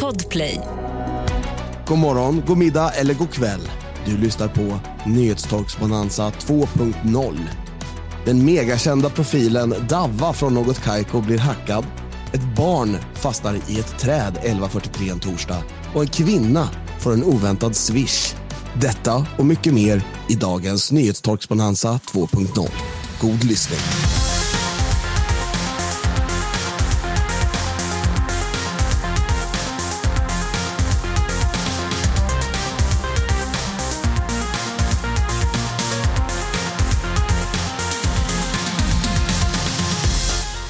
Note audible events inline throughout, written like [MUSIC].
Podplay. God morgon, god middag eller god kväll. Du lyssnar på Nyhetstorksbonanza 2.0. Den megakända profilen Davva från Något Kaiko blir hackad. Ett barn fastnar i ett träd 11.43 en torsdag och en kvinna får en oväntad swish. Detta och mycket mer i dagens Nyhetstorksbonanza 2.0. God lyssning.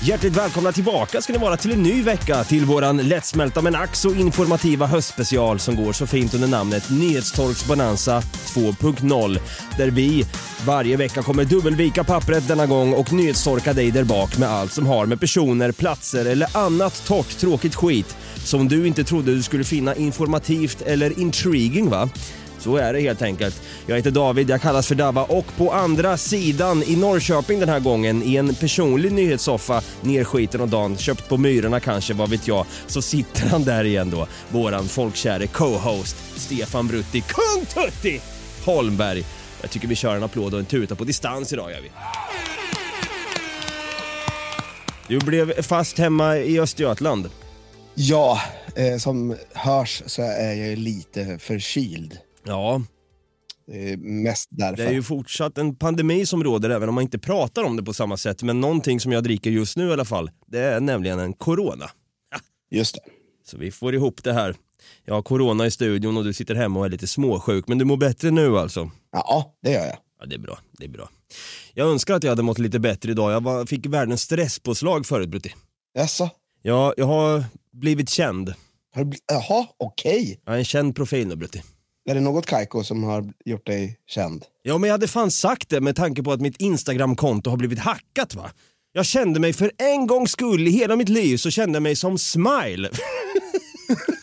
Hjärtligt välkomna tillbaka ska ni vara till en ny vecka till våran lättsmälta men ack så informativa höstspecial som går så fint under namnet Nyhetstorks Bonanza 2.0 där vi varje vecka kommer dubbelvika pappret denna gång och nyhetstorka dig där bak med allt som har med personer, platser eller annat torrt tråkigt skit som du inte trodde du skulle finna informativt eller intriguing va? Så är det helt enkelt. Jag heter David, jag kallas för Dabba och på andra sidan i Norrköping den här gången i en personlig nyhetssoffa nerskiten och dagen, köpt på Myrorna kanske, vad vet jag, så sitter han där igen då. Våran folkkäre co-host Stefan Brutti, Kung Tutti Holmberg. Jag tycker vi kör en applåd och en tuta på distans idag gör vi. Du blev fast hemma i Östergötland. Ja, eh, som hörs så är jag lite förkyld. Ja, mest därför. Det är ju fortsatt en pandemi som råder även om man inte pratar om det på samma sätt. Men någonting som jag dricker just nu i alla fall, det är nämligen en corona. Just det. Så vi får ihop det här. Jag har corona i studion och du sitter hemma och är lite småsjuk, men du mår bättre nu alltså? Ja, det gör jag. Ja, det är bra. Det är bra. Jag önskar att jag hade mått lite bättre idag. Jag var, fick världens stresspåslag förut, Brutti. Jaså? Ja, jag har blivit känd. Har du bli- Jaha, okej. Jag är en känd profil nu, Brutti. Är det något Kaiko som har gjort dig känd? Ja, men jag hade fan sagt det med tanke på att mitt Instagram-konto har blivit hackat va. Jag kände mig för en gångs skull i hela mitt liv så kände jag mig som Smile. [LAUGHS]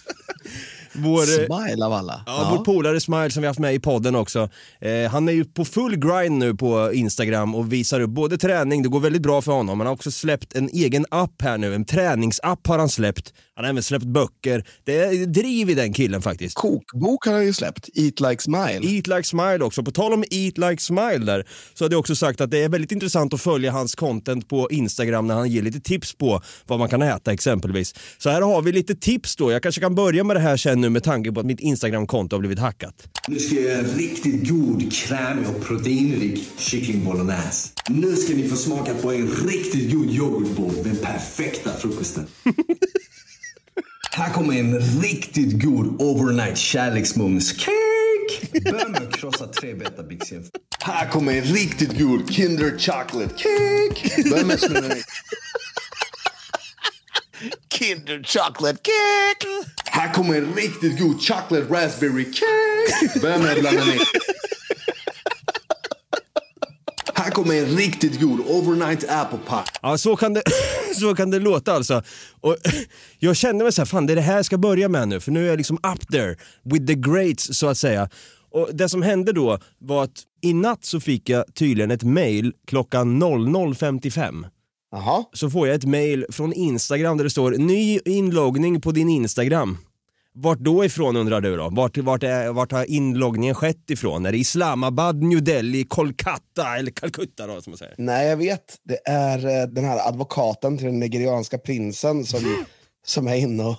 Vår, eh, Smile av alla. Ja, vår polare Smile som vi haft med i podden också. Eh, han är ju på full grind nu på Instagram och visar upp både träning, det går väldigt bra för honom. Han har också släppt en egen app här nu, en träningsapp har han släppt. Han har även släppt böcker. Det är driv i den killen faktiskt. Kokbok har han ju släppt, Eat Like Smile. Eat Like Smile också. På tal om Eat Like Smile där så hade jag också sagt att det är väldigt intressant att följa hans content på Instagram när han ger lite tips på vad man kan äta exempelvis. Så här har vi lite tips då. Jag kanske kan börja med det här sen nu med tanke på att mitt Instagram-konto har blivit hackat. Nu ska jag göra en riktigt god, krämig och proteinrik kyckling bolognese. Nu ska ni få smaka på en riktigt god yoghurtboll, den perfekta frukosten. [LAUGHS] Här kommer en riktigt god overnight kärleksmums cake. Börja med att krossa tre betar Big Här kommer en riktigt god Kinder chocolate cake. Börja med att. Kinder Chocolate Cake! Här kommer en riktigt god chocolate raspberry cake. Börja med att blanda ner. Här kommer en riktigt god overnight apple pie. Ja, så kan det, [LAUGHS] så kan det låta alltså. Och jag kände mig så här, fan det är det här jag ska börja med nu, för nu är jag liksom up there with the greats så att säga. Och det som hände då var att i natt så fick jag tydligen ett mail klockan 00.55. Jaha. Så får jag ett mail från Instagram där det står ny inloggning på din Instagram. Vart då ifrån undrar du då? Vart, vart, är, vart har inloggningen skett ifrån? Är det Islamabad, New Delhi, Kolkata eller Calcutta då som man säger? Nej, jag vet. Det är eh, den här advokaten till den nigerianska prinsen som, [GASPS] som är inne och,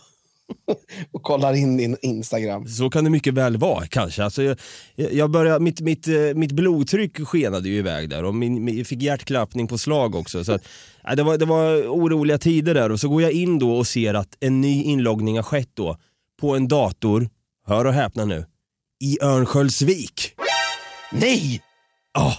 [LAUGHS] och kollar in din Instagram. Så kan det mycket väl vara kanske. Alltså, jag, jag började, mitt, mitt, eh, mitt blodtryck skenade ju iväg där och min, min, jag fick hjärtklappning på slag också. Så att, ja, [LAUGHS] det, var, det var oroliga tider där och så går jag in då och ser att en ny inloggning har skett då på en dator, hör och häpna nu, i Örnsköldsvik. Nej! Ja,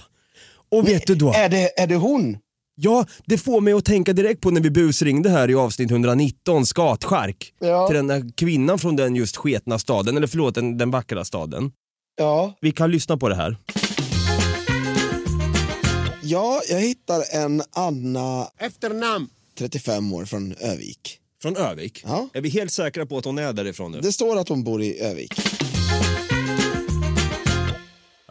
och vet du då? Är det, är det hon? Ja, det får mig att tänka direkt på när vi busringde här i avsnitt 119, Skatskärk. Ja. Till den där kvinnan från den just sketna staden, eller förlåt, den, den vackra staden. Ja. Vi kan lyssna på det här. Ja, jag hittar en Anna... Efternamn. 35 år från Övik. Från Övik? Ja. Är vi helt säkra på att hon är därifrån nu? Det står att hon bor i Övik.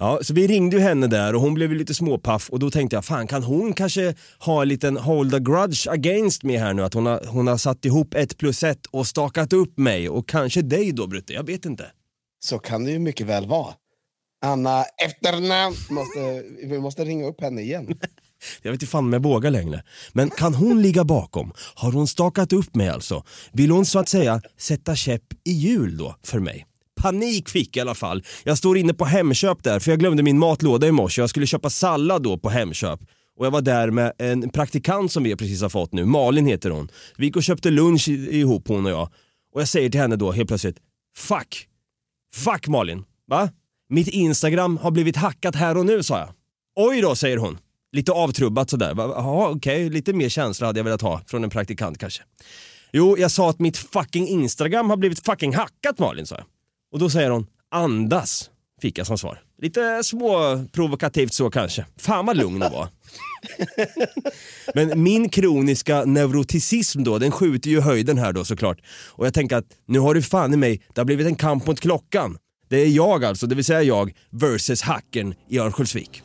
Ja, så vi ringde ju henne där och hon blev lite småpaff och då tänkte jag fan kan hon kanske ha en liten hold a grudge against me här nu att hon har, hon har satt ihop ett plus ett och stakat upp mig och kanske dig då Brutte, jag vet inte. Så kan det ju mycket väl vara. Anna efternamn. Måste, vi måste ringa upp henne igen. [LAUGHS] Jag vet inte fan om jag vågar längre. Men kan hon ligga bakom? Har hon stakat upp mig alltså? Vill hon så att säga sätta käpp i hjul då för mig? Panik fick jag i alla fall. Jag står inne på Hemköp där för jag glömde min matlåda i morse. Jag skulle köpa sallad då på Hemköp. Och jag var där med en praktikant som vi precis har fått nu. Malin heter hon. Vi gick och köpte lunch ihop hon och jag. Och jag säger till henne då helt plötsligt. Fuck! Fuck Malin! Va? Mitt Instagram har blivit hackat här och nu sa jag. Oj då säger hon. Lite avtrubbat sådär. Jaha okej, okay. lite mer känsla hade jag velat ha från en praktikant kanske. Jo, jag sa att mitt fucking Instagram har blivit fucking hackat Malin sa jag. Och då säger hon andas, fick jag som svar. Lite småprovokativt så kanske. Fan vad lugn hon var. [LAUGHS] Men min kroniska neuroticism då, den skjuter ju höjden här då såklart. Och jag tänker att nu har du fan i mig, det har blivit en kamp mot klockan. Det är jag alltså, det vill säga jag, versus hacken i Örnsköldsvik.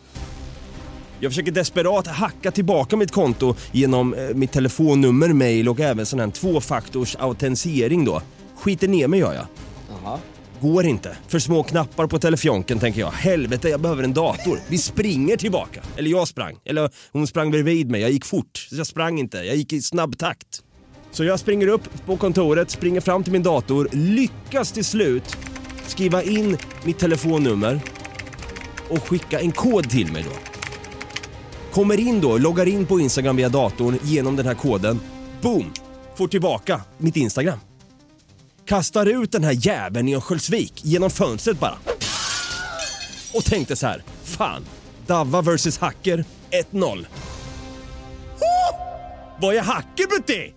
Jag försöker desperat hacka tillbaka mitt konto genom eh, mitt telefonnummer, mail och även sån här tvåfaktors autentisering då. Skiter ner mig gör jag. Aha. Går inte. För små knappar på telefonken tänker jag. Helvete, jag behöver en dator. Vi springer tillbaka. Eller jag sprang. Eller hon sprang bredvid mig. Jag gick fort. Så jag sprang inte. Jag gick i snabb takt. Så jag springer upp på kontoret, springer fram till min dator, lyckas till slut skriva in mitt telefonnummer och skicka en kod till mig då. Kommer in då, loggar in på Instagram via datorn genom den här koden. Boom! Får tillbaka mitt Instagram. Kastar ut den här jäveln i Örnsköldsvik genom fönstret bara. Och tänkte så här, fan, Davva vs Hacker 1-0. Oh! Var jag hacker Brutti?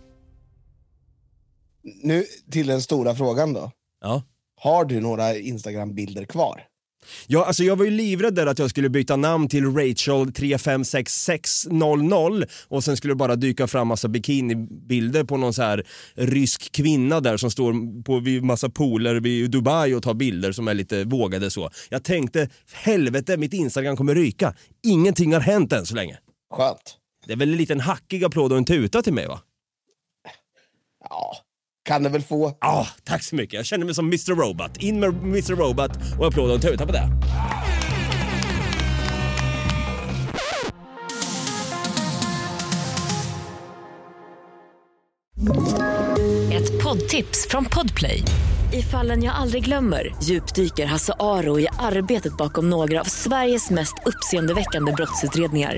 Nu till den stora frågan då. Ja. Har du några Instagram-bilder kvar? Ja, alltså jag var ju livrädd där att jag skulle byta namn till Rachel356600 och sen skulle det bara dyka fram massa bikinibilder på någon så här rysk kvinna där som står på vid massa pooler vid Dubai och tar bilder som är lite vågade så. Jag tänkte, helvete mitt Instagram kommer ryka. Ingenting har hänt än så länge. Skönt. Det är väl en liten hackig applåd och en tuta till mig va? Ja, kan det väl få. Ja, ah, tack så mycket. Jag känner mig som Mr Robot. In med Mr Robot och applåd och tuta på det. Ett poddtips från Podplay. I fallen jag aldrig glömmer djupdyker Hasse Aro i arbetet bakom några av Sveriges mest uppseendeväckande brottsutredningar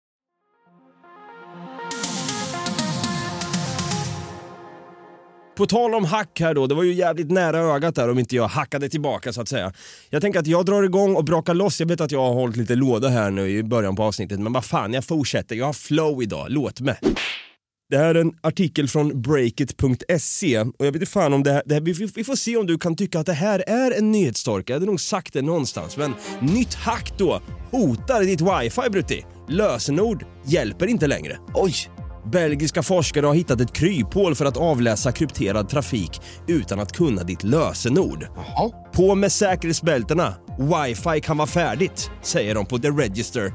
På tal om hack här då, det var ju jävligt nära ögat där om inte jag hackade tillbaka så att säga. Jag tänker att jag drar igång och brakar loss. Jag vet att jag har hållit lite låda här nu i början på avsnittet, men vad fan, jag fortsätter. Jag har flow idag, låt mig. Det här är en artikel från breakit.se och jag vet inte fan om det här, det här vi, vi, får se om du kan tycka att det här är en nyhetstorka. Jag hade nog sagt det någonstans, men nytt hack då hotar ditt wifi Brutti. Lösenord hjälper inte längre. Oj! Belgiska forskare har hittat ett kryphål för att avläsa krypterad trafik utan att kunna ditt lösenord. Jaha. På med säkerhetsbältena. Wifi kan vara färdigt, säger de på The Register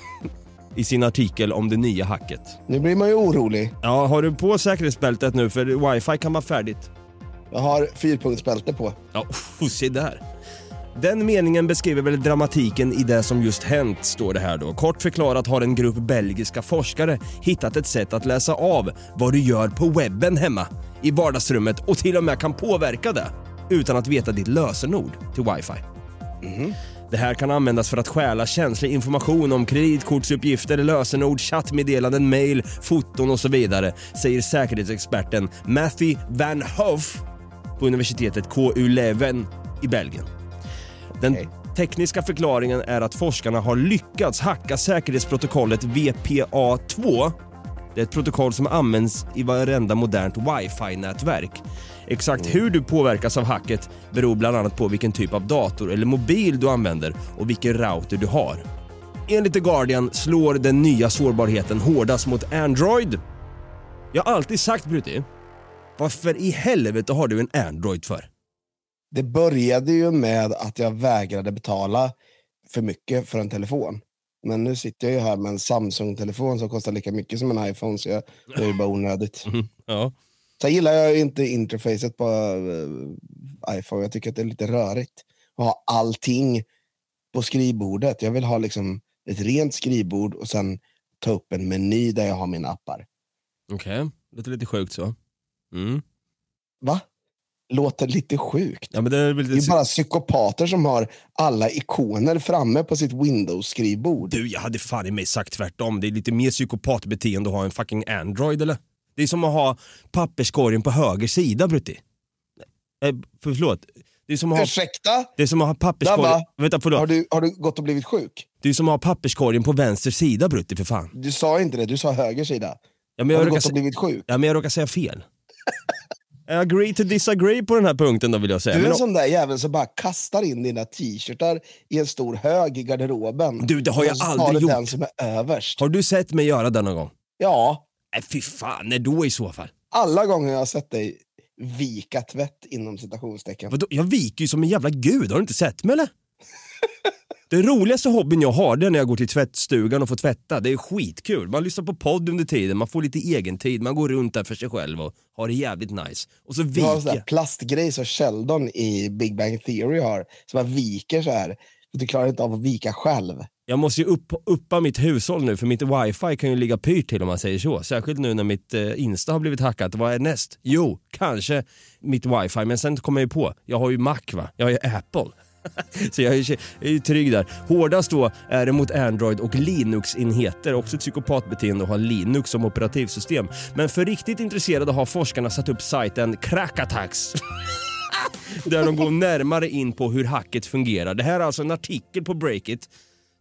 [LAUGHS] i sin artikel om det nya hacket. Nu blir man ju orolig. Ja, har du på säkerhetsbältet nu för wifi kan vara färdigt? Jag har fyrpunktsbälte på. Ja, oh, se där. Den meningen beskriver väl dramatiken i det som just hänt, står det här då. Kort förklarat har en grupp belgiska forskare hittat ett sätt att läsa av vad du gör på webben hemma, i vardagsrummet och till och med kan påverka det utan att veta ditt lösenord till wifi. Mm. Det här kan användas för att stjäla känslig information om kreditkortsuppgifter, lösenord, chattmeddelanden, mail, foton och så vidare, säger säkerhetsexperten Matthew Van Hoff på universitetet KU Leuven i Belgien. Den tekniska förklaringen är att forskarna har lyckats hacka säkerhetsprotokollet VPA2 Det är ett protokoll som används i varenda modernt wifi-nätverk. Exakt hur du påverkas av hacket beror bland annat på vilken typ av dator eller mobil du använder och vilken router du har. Enligt The Guardian slår den nya sårbarheten hårdast mot Android. Jag har alltid sagt Brutti, varför i helvete har du en Android för? Det började ju med att jag vägrade betala för mycket för en telefon. Men nu sitter jag ju här med en Samsung-telefon som kostar lika mycket som en iPhone, så jag, det är ju bara onödigt. [LAUGHS] Ja. Sen gillar jag inte interfacet på eh, iPhone. Jag tycker att det är lite rörigt att ha allting på skrivbordet. Jag vill ha liksom ett rent skrivbord och sen ta upp en meny där jag har mina appar. Okej, låter lite sjukt så. Mm. Va? Låter lite sjukt. Ja, men det är väl Det är bara psykopater som har alla ikoner framme på sitt Windows-skrivbord. Du, jag hade fan i mig sagt tvärtom. Det är lite mer psykopatbeteende att ha en fucking Android eller? Det är som att ha papperskorgen på höger sida Brutti. Eh, förlåt. Det är som att ha, Ursäkta? det är som att ha papperskorgen... Dabba, Vänta, förlåt. Har du, har du gått och blivit sjuk? Det är som att ha papperskorgen på vänster sida Brutti för fan. Du sa inte det, du sa höger sida. Ja, men Har jag, du råkar, gått och blivit sjuk? ja, men jag råkar säga fel. Agree to disagree på den här punkten då vill jag säga. Du är en sån där jävel som bara kastar in dina t-shirtar i en stor hög i garderoben. Du, det har jag aldrig gjort. den som är överst. har du sett mig göra det någon gång? Ja, Nej fy fan, när då i så fall? alla gånger jag har sett dig vika tvätt inom citationstecken. Vadå? Jag viker ju som en jävla gud, har du inte sett mig eller? [LAUGHS] Den roligaste hobbyn jag har det är när jag går till tvättstugan och får tvätta. Det är skitkul. Man lyssnar på podd under tiden, man får lite egen tid, man går runt där för sig själv och har det jävligt nice. Och så Du har en sån där viker plastgrej som Sheldon i Big Bang Theory har, som man viker så här. Du klarar inte av att vika själv. Jag måste ju upp, uppa mitt hushåll nu för mitt wifi kan ju ligga pyrt till om man säger så. Särskilt nu när mitt eh, Insta har blivit hackat. Vad är näst? Jo, kanske mitt wifi. Men sen kommer jag ju på, jag har ju Mac va? Jag har ju Apple. [LAUGHS] Så jag är, jag är ju trygg där. Hårdast då är det mot Android och Linux-enheter. Också ett psykopatbeteende att ha Linux som operativsystem. Men för riktigt intresserade har forskarna satt upp sajten Crackattacks. [LAUGHS] där de går närmare in på hur hacket fungerar. Det här är alltså en artikel på Breakit.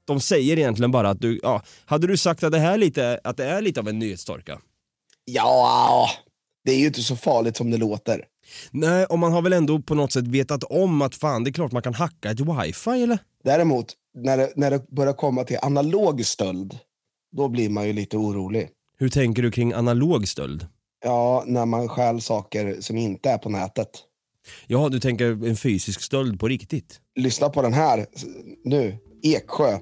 De säger egentligen bara att du, ja, hade du sagt att det här lite, att det är lite av en nyhetstorka? Ja, det är ju inte så farligt som det låter. Nej, och man har väl ändå på något sätt vetat om att fan, det är klart man kan hacka ett wifi eller? Däremot, när det, när det börjar komma till analog stöld, då blir man ju lite orolig. Hur tänker du kring analog stöld? Ja, när man stjäl saker som inte är på nätet. Ja, du tänker en fysisk stöld på riktigt? Lyssna på den här nu. Eksjö.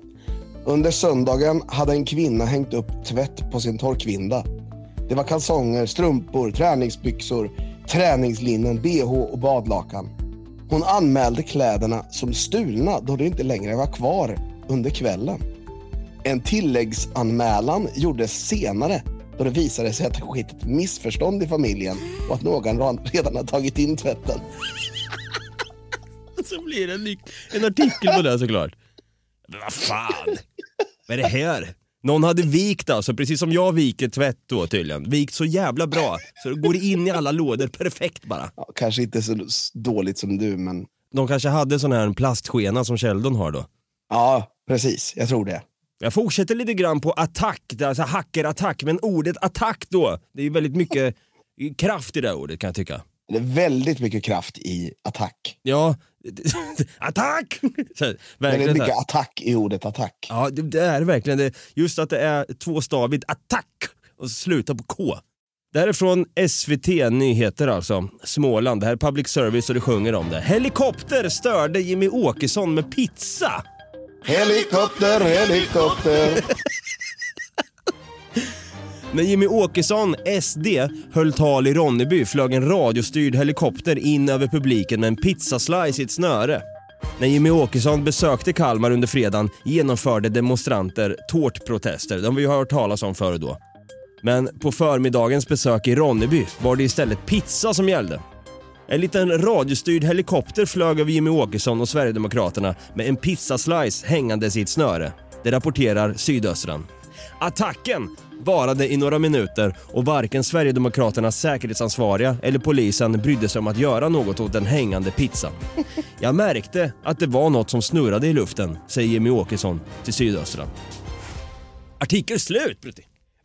Under söndagen hade en kvinna hängt upp tvätt på sin torkvinda. Det var kalsonger, strumpor, träningsbyxor, träningslinnen, bh och badlakan. Hon anmälde kläderna som stulna då de inte längre var kvar under kvällen. En tilläggsanmälan gjordes senare då det visade sig att det skett ett missförstånd i familjen och att någon redan har tagit in tvätten. [LAUGHS] Så blir det en, en artikel på det såklart. Men vad fan, vad är det här? Någon hade vikt alltså, precis som jag viker tvätt då tydligen. Vikt så jävla bra, så det går in i alla lådor perfekt bara. Ja, kanske inte så dåligt som du, men De kanske hade sån här plastskena som Sheldon har då. ja, precis. Jag tror det. Jag fortsätter lite grann på attack, alltså hackerattack, men ordet attack då, det är ju väldigt mycket kraft i det ordet kan jag tycka. Det är väldigt mycket kraft i attack. Ja, [LAUGHS] attack! [LAUGHS] Här, Men det är verkligen mycket attack i ordet attack. Ja, det, det är verkligen. Det, just att det är tvåstavigt attack och slutar på K. Det här är från SVT Nyheter alltså, Småland. Det här är public service och det sjunger om det. Helikopter störde Jimmy Åkesson med pizza. Helikopter, helikopter. När Jimmy Åkesson, SD, höll tal i Ronneby flög en radiostyrd helikopter in över publiken med en pizzaslice i ett snöre. När Jimmy Åkesson besökte Kalmar under fredagen genomförde demonstranter tårtprotester. De har vi hört talas om förr då. Men på förmiddagens besök i Ronneby var det istället pizza som gällde. En liten radiostyrd helikopter flög över Jimmy Åkesson och Sverigedemokraterna med en pizzaslice hängandes i ett snöre. Det rapporterar Sydöstran. Attacken varade i några minuter och varken Sverigedemokraternas säkerhetsansvariga eller polisen brydde sig om att göra något åt den hängande pizzan. Jag märkte att det var något som snurrade i luften, säger Jimmy Åkesson till Sydöstran. Artikel slut, Brutti.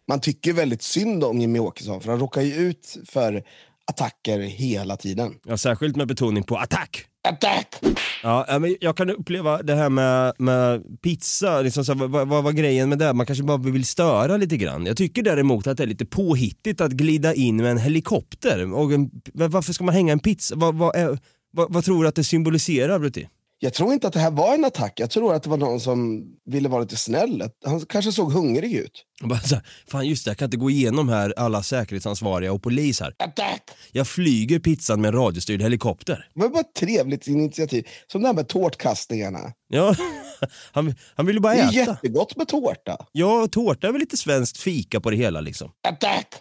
Man tycker väldigt synd om Jimmy Åkesson för han råkar ju ut för attacker hela tiden. Ja, särskilt med betoning på attack. Attack! Ja, men jag kan uppleva det här med, med pizza, liksom så, här, vad, vad var grejen med det? Man kanske bara vill störa lite grann. Jag tycker däremot att det är lite påhittigt att glida in med en helikopter. Och en, varför ska man hänga en pizza? Vad, vad, är, vad, vad tror du att det symboliserar Brutti? Jag tror inte att det här var en attack. Jag tror att det var någon som ville vara lite snäll. Han kanske såg hungrig ut. Och Bara så här, Fan just det, jag kan inte gå igenom här alla säkerhetsansvariga och polis här. Attack! Jag flyger pizzan med en radiostyrd helikopter. Det var bara ett trevligt initiativ. Som det här med tårtkastningarna. Ja, [LAUGHS] han, han vill ju bara Det är äta. jättegott med tårta. Ja, tårta är väl lite svenskt fika på det hela liksom. Attack!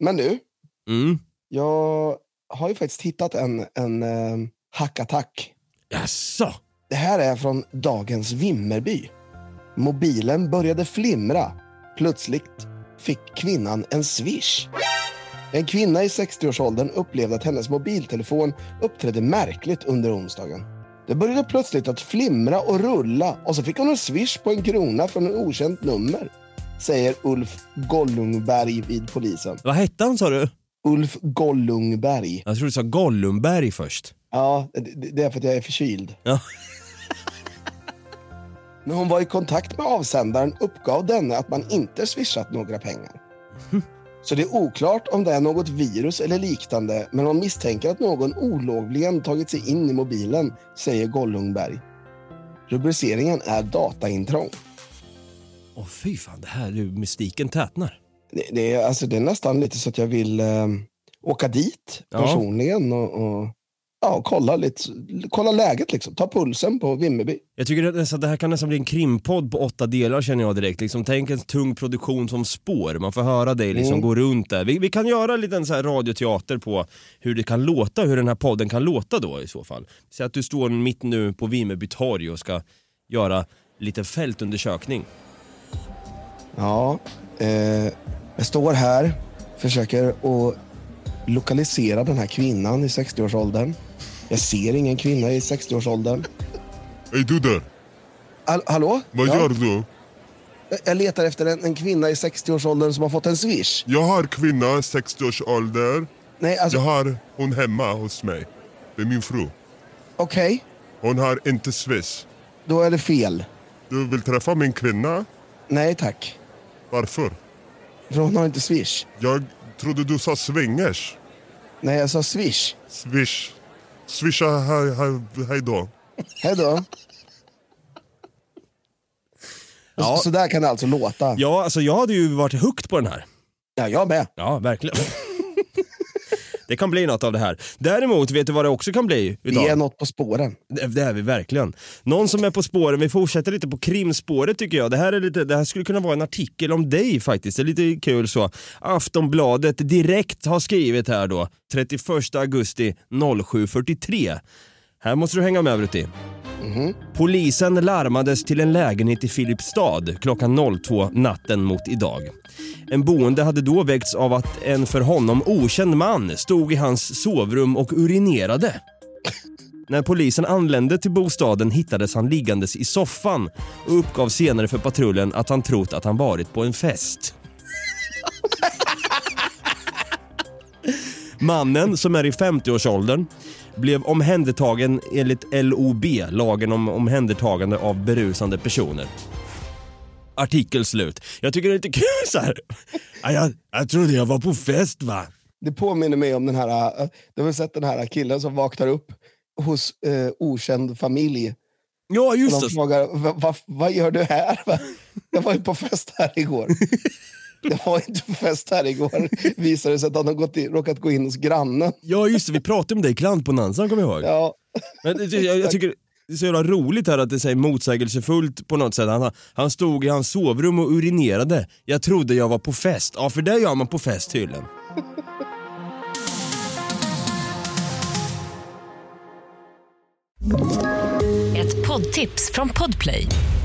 Men du, Mm. jag har ju faktiskt hittat en, en eh, hackattack. Jaså? Det här är från dagens Vimmerby. Mobilen började flimra. Plötsligt fick kvinnan en swish. En kvinna i 60-årsåldern upplevde att hennes mobiltelefon uppträdde märkligt under onsdagen. Det började plötsligt att flimra och rulla och så fick hon en swish på en krona från en okänt nummer. Säger Ulf Gollungberg vid polisen. Vad hette han sa du? Ulf Gollungberg. Jag tror du sa Gollumberg först. Ja, det, är för att jag är förkyld. Ja. [LAUGHS] När hon var i kontakt med avsändaren uppgav denne att man inte swishat några pengar. [LAUGHS] Så det är oklart om det är något virus eller liknande, men man misstänker att någon olovligen tagit sig in i mobilen, säger Gollungberg. Rubriceringen är dataintrång. Åh fy fan, det här, du, mystiken tätnar. Det, det, är, alltså, det är nästan lite så att jag vill eh, åka dit Ja. personligen och, och ja, kolla, lite, kolla läget, liksom. ta pulsen på Vimmerby. Jag tycker att det här kan nästan bli en krimpodd på åtta delar känner jag direkt. Liksom, tänk en tung produktion som spår, man får höra dig liksom gå runt där. Vi, vi kan göra en liten så här radioteater på hur det kan låta, hur den här podden kan låta då i så fall. Säg att du står mitt nu på Vimmerby torg och ska göra lite fältundersökning. Ja, eh, jag står här, försöker att lokalisera den här kvinnan i 60-årsåldern. Jag ser ingen kvinna i 60-årsåldern. Hej du där, All, hallå? vad Ja, gör du? jag- letar efter en, en kvinna i 60-årsåldern som har fått en swish. Jag har kvinna 60 års ålder. Nej, alltså, Jag har hon hemma hos mig. Det är min fru. okej. Hon har inte swish. Då är det fel. Du vill träffa min kvinna? Nej tack. Varför? För hon har inte swish. Jag trodde du sa swingers. Nej, jag sa swish. Swish. Swisha hej, hej, hej då. Hej då. Ja. Så, så där kan det alltså låta. Ja, alltså jag hade ju varit hooked på den här. Ja, jag med. Ja, verkligen. Det kan bli något av det här. Däremot, vet du vad det också kan bli? Vi Idag? är något på spåren. Det, det är vi verkligen. Någon som är på spåren, vi fortsätter lite på krimspåret tycker jag. Det här, är lite, det här skulle kunna vara en artikel om dig faktiskt, det är lite kul så. Aftonbladet direkt har skrivit här då, 31 augusti 07.43. Här måste du hänga med Brutti. Polisen larmades till en lägenhet i Filipstad klockan 02 natten mot idag. En boende hade då väckts av att en för honom okänd man stod i hans sovrum och urinerade. När polisen anlände till bostaden hittades han liggandes i soffan och uppgav senare för patrullen att han trott att han varit på en fest. [LAUGHS] Mannen, som är i 50-årsåldern, blev omhändertagen enligt LOB, lagen om omhändertagande av berusande personer. Artikel slut. Jag tycker det är lite kul så här. Ja, Jag, jag trodde jag var på fest va? Det påminner mig om den här, du har sett den här killen som vaknar upp hos eh, okänd familj. Ja just de det. frågar, "Va- va- vad gör du här? [LAUGHS] Jag var ju på fest här igår. Jag var inte på fest här igår. Visade sig att han har gått in, råkat gå in hos grannen. Ja just det, vi pratade om dig i Klantbonanzan kommer jag ihåg. Ja, Men det- jag, jag tycker det är så jävla roligt här att det är motsägelsefullt på något sätt. Han, han stod i hans sovrum och urinerade. Jag trodde jag var på fest. Ja, för det gör man på fest tydligen. Ett poddtips från Podplay.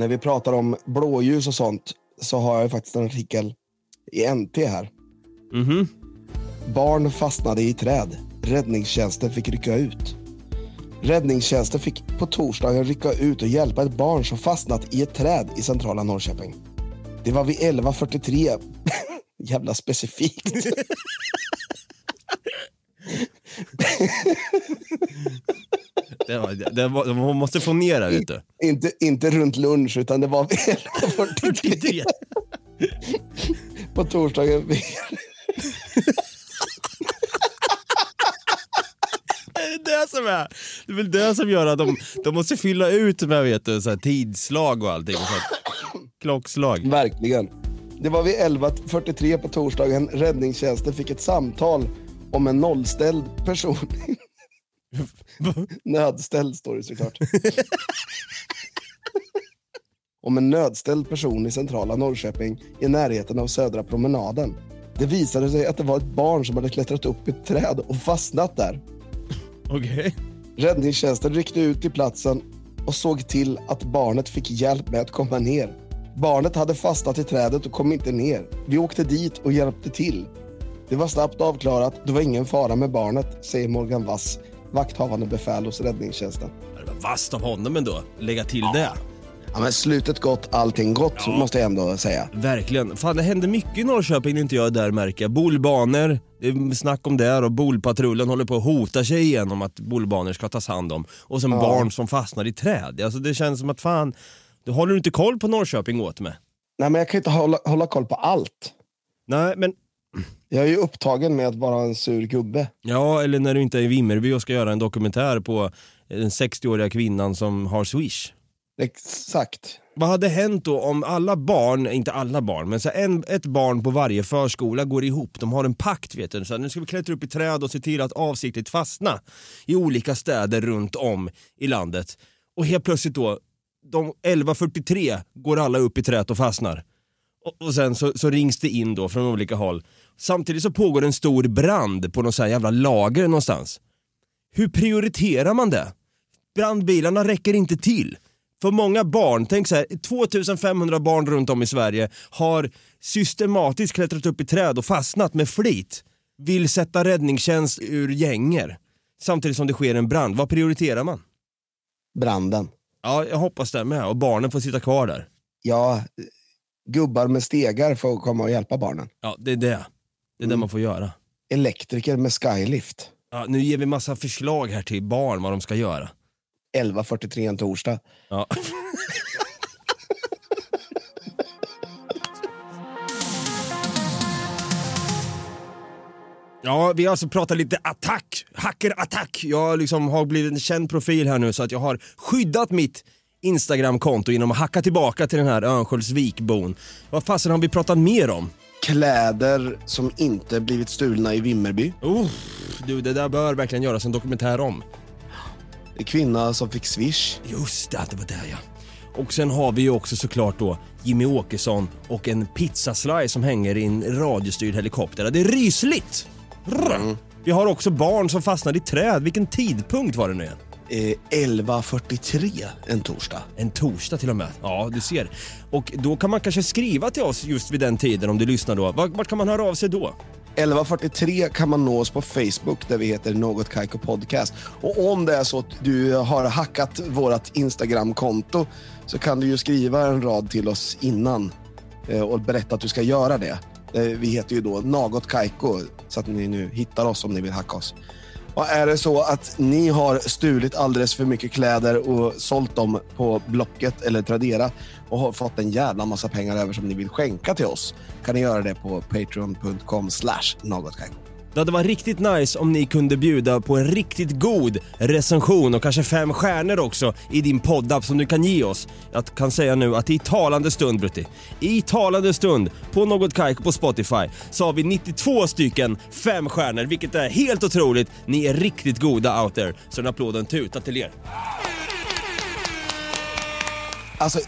När vi pratar om blåljus och sånt så har jag faktiskt en artikel i NT här. Mhm. Barn fastnade i träd. Räddningstjänsten fick rycka ut. Räddningstjänsten fick på torsdagen rycka ut och hjälpa ett barn som fastnat i ett träd i centrala Norrköping. Det var vid 11.43. [LAUGHS] Jävla specifikt. [LAUGHS] Det var, det var, man måste få ner det vet du. inte, inte runt lunch, utan det var vid 11.43 [LAUGHS] på torsdagen. [LAUGHS] Det är det som är, det är väl det som gör att de, de måste fylla ut med vet du, så här, tidslag och allting. Klockslag. Verkligen. Det var vid 11.43 på torsdagen. Räddningstjänsten fick ett samtal om en nollställd person. [LAUGHS] Nödställd står det såklart. [LAUGHS] om en nödställd person i centrala Norrköping i närheten av Södra promenaden. Det visade sig att det var ett barn som hade klättrat upp i ett träd och fastnat där. Okej. Räddningstjänsten ryckte ut till platsen och såg till att barnet fick hjälp med att komma ner. Barnet hade fastnat i trädet och kom inte ner. Vi åkte dit och hjälpte till. Det var snabbt avklarat. Det var ingen fara med barnet, säger Morgan Wass, vakthavande befäl hos räddningstjänsten. Det var vasst av honom ändå, lägga till det. Ja, men slutet gott, allting gott, måste jag ändå säga. Verkligen. Fan det händer mycket i Norrköping när inte jag är där märker jag. Bolbanor, det är snack om det och bolpatrullen håller på att hota sig igenom att bolbanor ska tas hand om. Och sen barn som fastnar i träd. Alltså det känns som att fan, du håller inte koll på Norrköping åt mig. Nej, men jag kan inte hålla, hålla koll på allt. Nej men, Jag är ju upptagen med att vara en sur gubbe. ja eller när du inte är i Vimmerby och ska göra en dokumentär på den 60-åriga kvinnan som har Swish. Exakt. Vad hade hänt då om alla barn, inte alla barn, men så en, ett barn på varje förskola går ihop, de har en pakt vet du, så nu ska vi klättra upp i träd och se till att avsiktligt fastna i olika städer runt om i landet. Och helt plötsligt då, de 11.43 går alla upp i trädet och fastnar. Och, sen så, så rings det in då från olika håll. Samtidigt så pågår en stor brand på något så här jävla lager någonstans. Hur prioriterar man det? Brandbilarna räcker inte till. För många barn, tänk så här, 2500 barn runt om i Sverige har systematiskt klättrat upp i träd och fastnat med flit. Vill sätta räddningstjänst ur gänger. Samtidigt som det sker en brand. Vad prioriterar man? Branden. Ja, jag hoppas det med. Och barnen får sitta kvar där. Ja, gubbar med stegar får komma och hjälpa barnen. Ja, det är det. Det är det man får göra. Elektriker med skylift. Ja, nu ger vi massa förslag här till barn vad de ska göra. 11.43 en torsdag. Ja. [LAUGHS] Ja, vi har alltså pratat lite attack, hackerattack. Jag liksom har blivit en känd profil här nu så att jag har skyddat mitt Instagramkonto genom att hacka tillbaka till den här Örnsköldsvikbon. Vad fasen har vi pratat mer om? Kläder som inte blivit stulna i Vimmerby. Oh, du, det där bör verkligen göras en dokumentär om. En kvinna som fick swish. Just det, det var det ja. Och sen har vi ju också såklart då Jimmy Åkesson och en pizzaslice som hänger i en radiostyrd helikopter. Det är rysligt! Rrr. Vi har också barn som fastnar i träd. Vilken tidpunkt var det nu igen? Eh, 11.43 en torsdag. En torsdag till och med. Ja, du ser. Och då kan man kanske skriva till oss just vid den tiden om du lyssnar då. Vart, vart kan man höra av sig då? 11.43 kan man nå oss på Facebook där vi heter Något Kaiko Podcast. Och om det är så att du har hackat vårt Instagram-konto så kan du ju skriva en rad till oss innan eh, och berätta att du ska göra det. Eh, Vi heter ju då Något Kaiko så att ni nu hittar oss om ni vill hacka oss. Och är det så att ni har stulit alldeles för mycket kläder och sålt dem på Blocket eller Tradera och har fått en jävla massa pengar över som ni vill skänka till oss kan ni göra det på patreon.com slash något. Det hade varit riktigt nice om ni kunde bjuda på en riktigt god recension och kanske fem stjärnor också i din poddapp som du kan ge oss. Jag kan säga nu att i talande stund Brutti, i talande stund på Något Kaiko på Spotify så har vi 92 stycken fem stjärnor vilket är helt otroligt. Ni är riktigt goda out there. Så en applåd och en tuta till er. Alltså,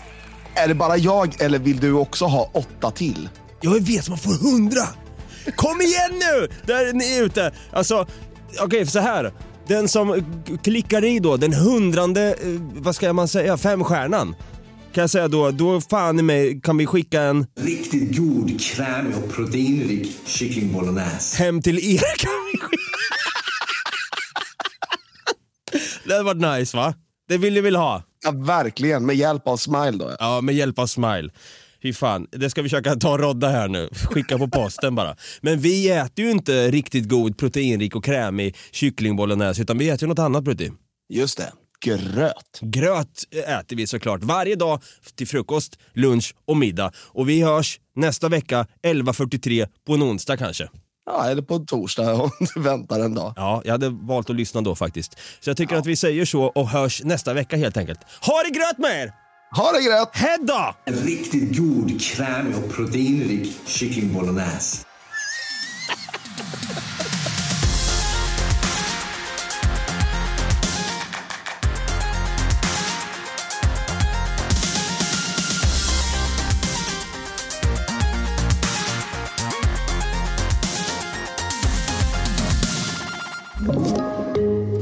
är det bara jag eller vill du också ha åtta till? Jag vet, man får hundra! Kom igen nu! Där är ni ute! Alltså, okej så här. Den som klickar i då, den hundrande, eh, vad ska man säga, femstjärnan. Kan jag säga då, då fan i mig kan vi skicka en Riktigt god, krämig och proteinrik kyckling bolognese. hem till er. Kan vi skicka. Det hade varit nice va? Det vill ni väl ha? Ja, verkligen. Med hjälp av Smile då. Ja, med hjälp av Smile. Fy fan, det ska vi försöka ta och rodda här nu. Skicka på posten bara. Men vi äter ju inte riktigt god, proteinrik och krämig kyckling bolognese utan vi äter ju något annat Brutti. Just det. Gröt. Gröt äter vi såklart varje dag till frukost, lunch och middag. Och vi hörs nästa vecka 11.43 på en onsdag kanske. Ja, eller på en torsdag [LAUGHS] om du väntar en dag. Ja, jag hade valt att lyssna då faktiskt. Så jag tycker att vi säger så och hörs nästa vecka helt enkelt. Ha det gröt med er! Ha det gröt! Hedda! En riktigt god, krämig och proteinrik kyckling bolognese.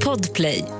Podplay.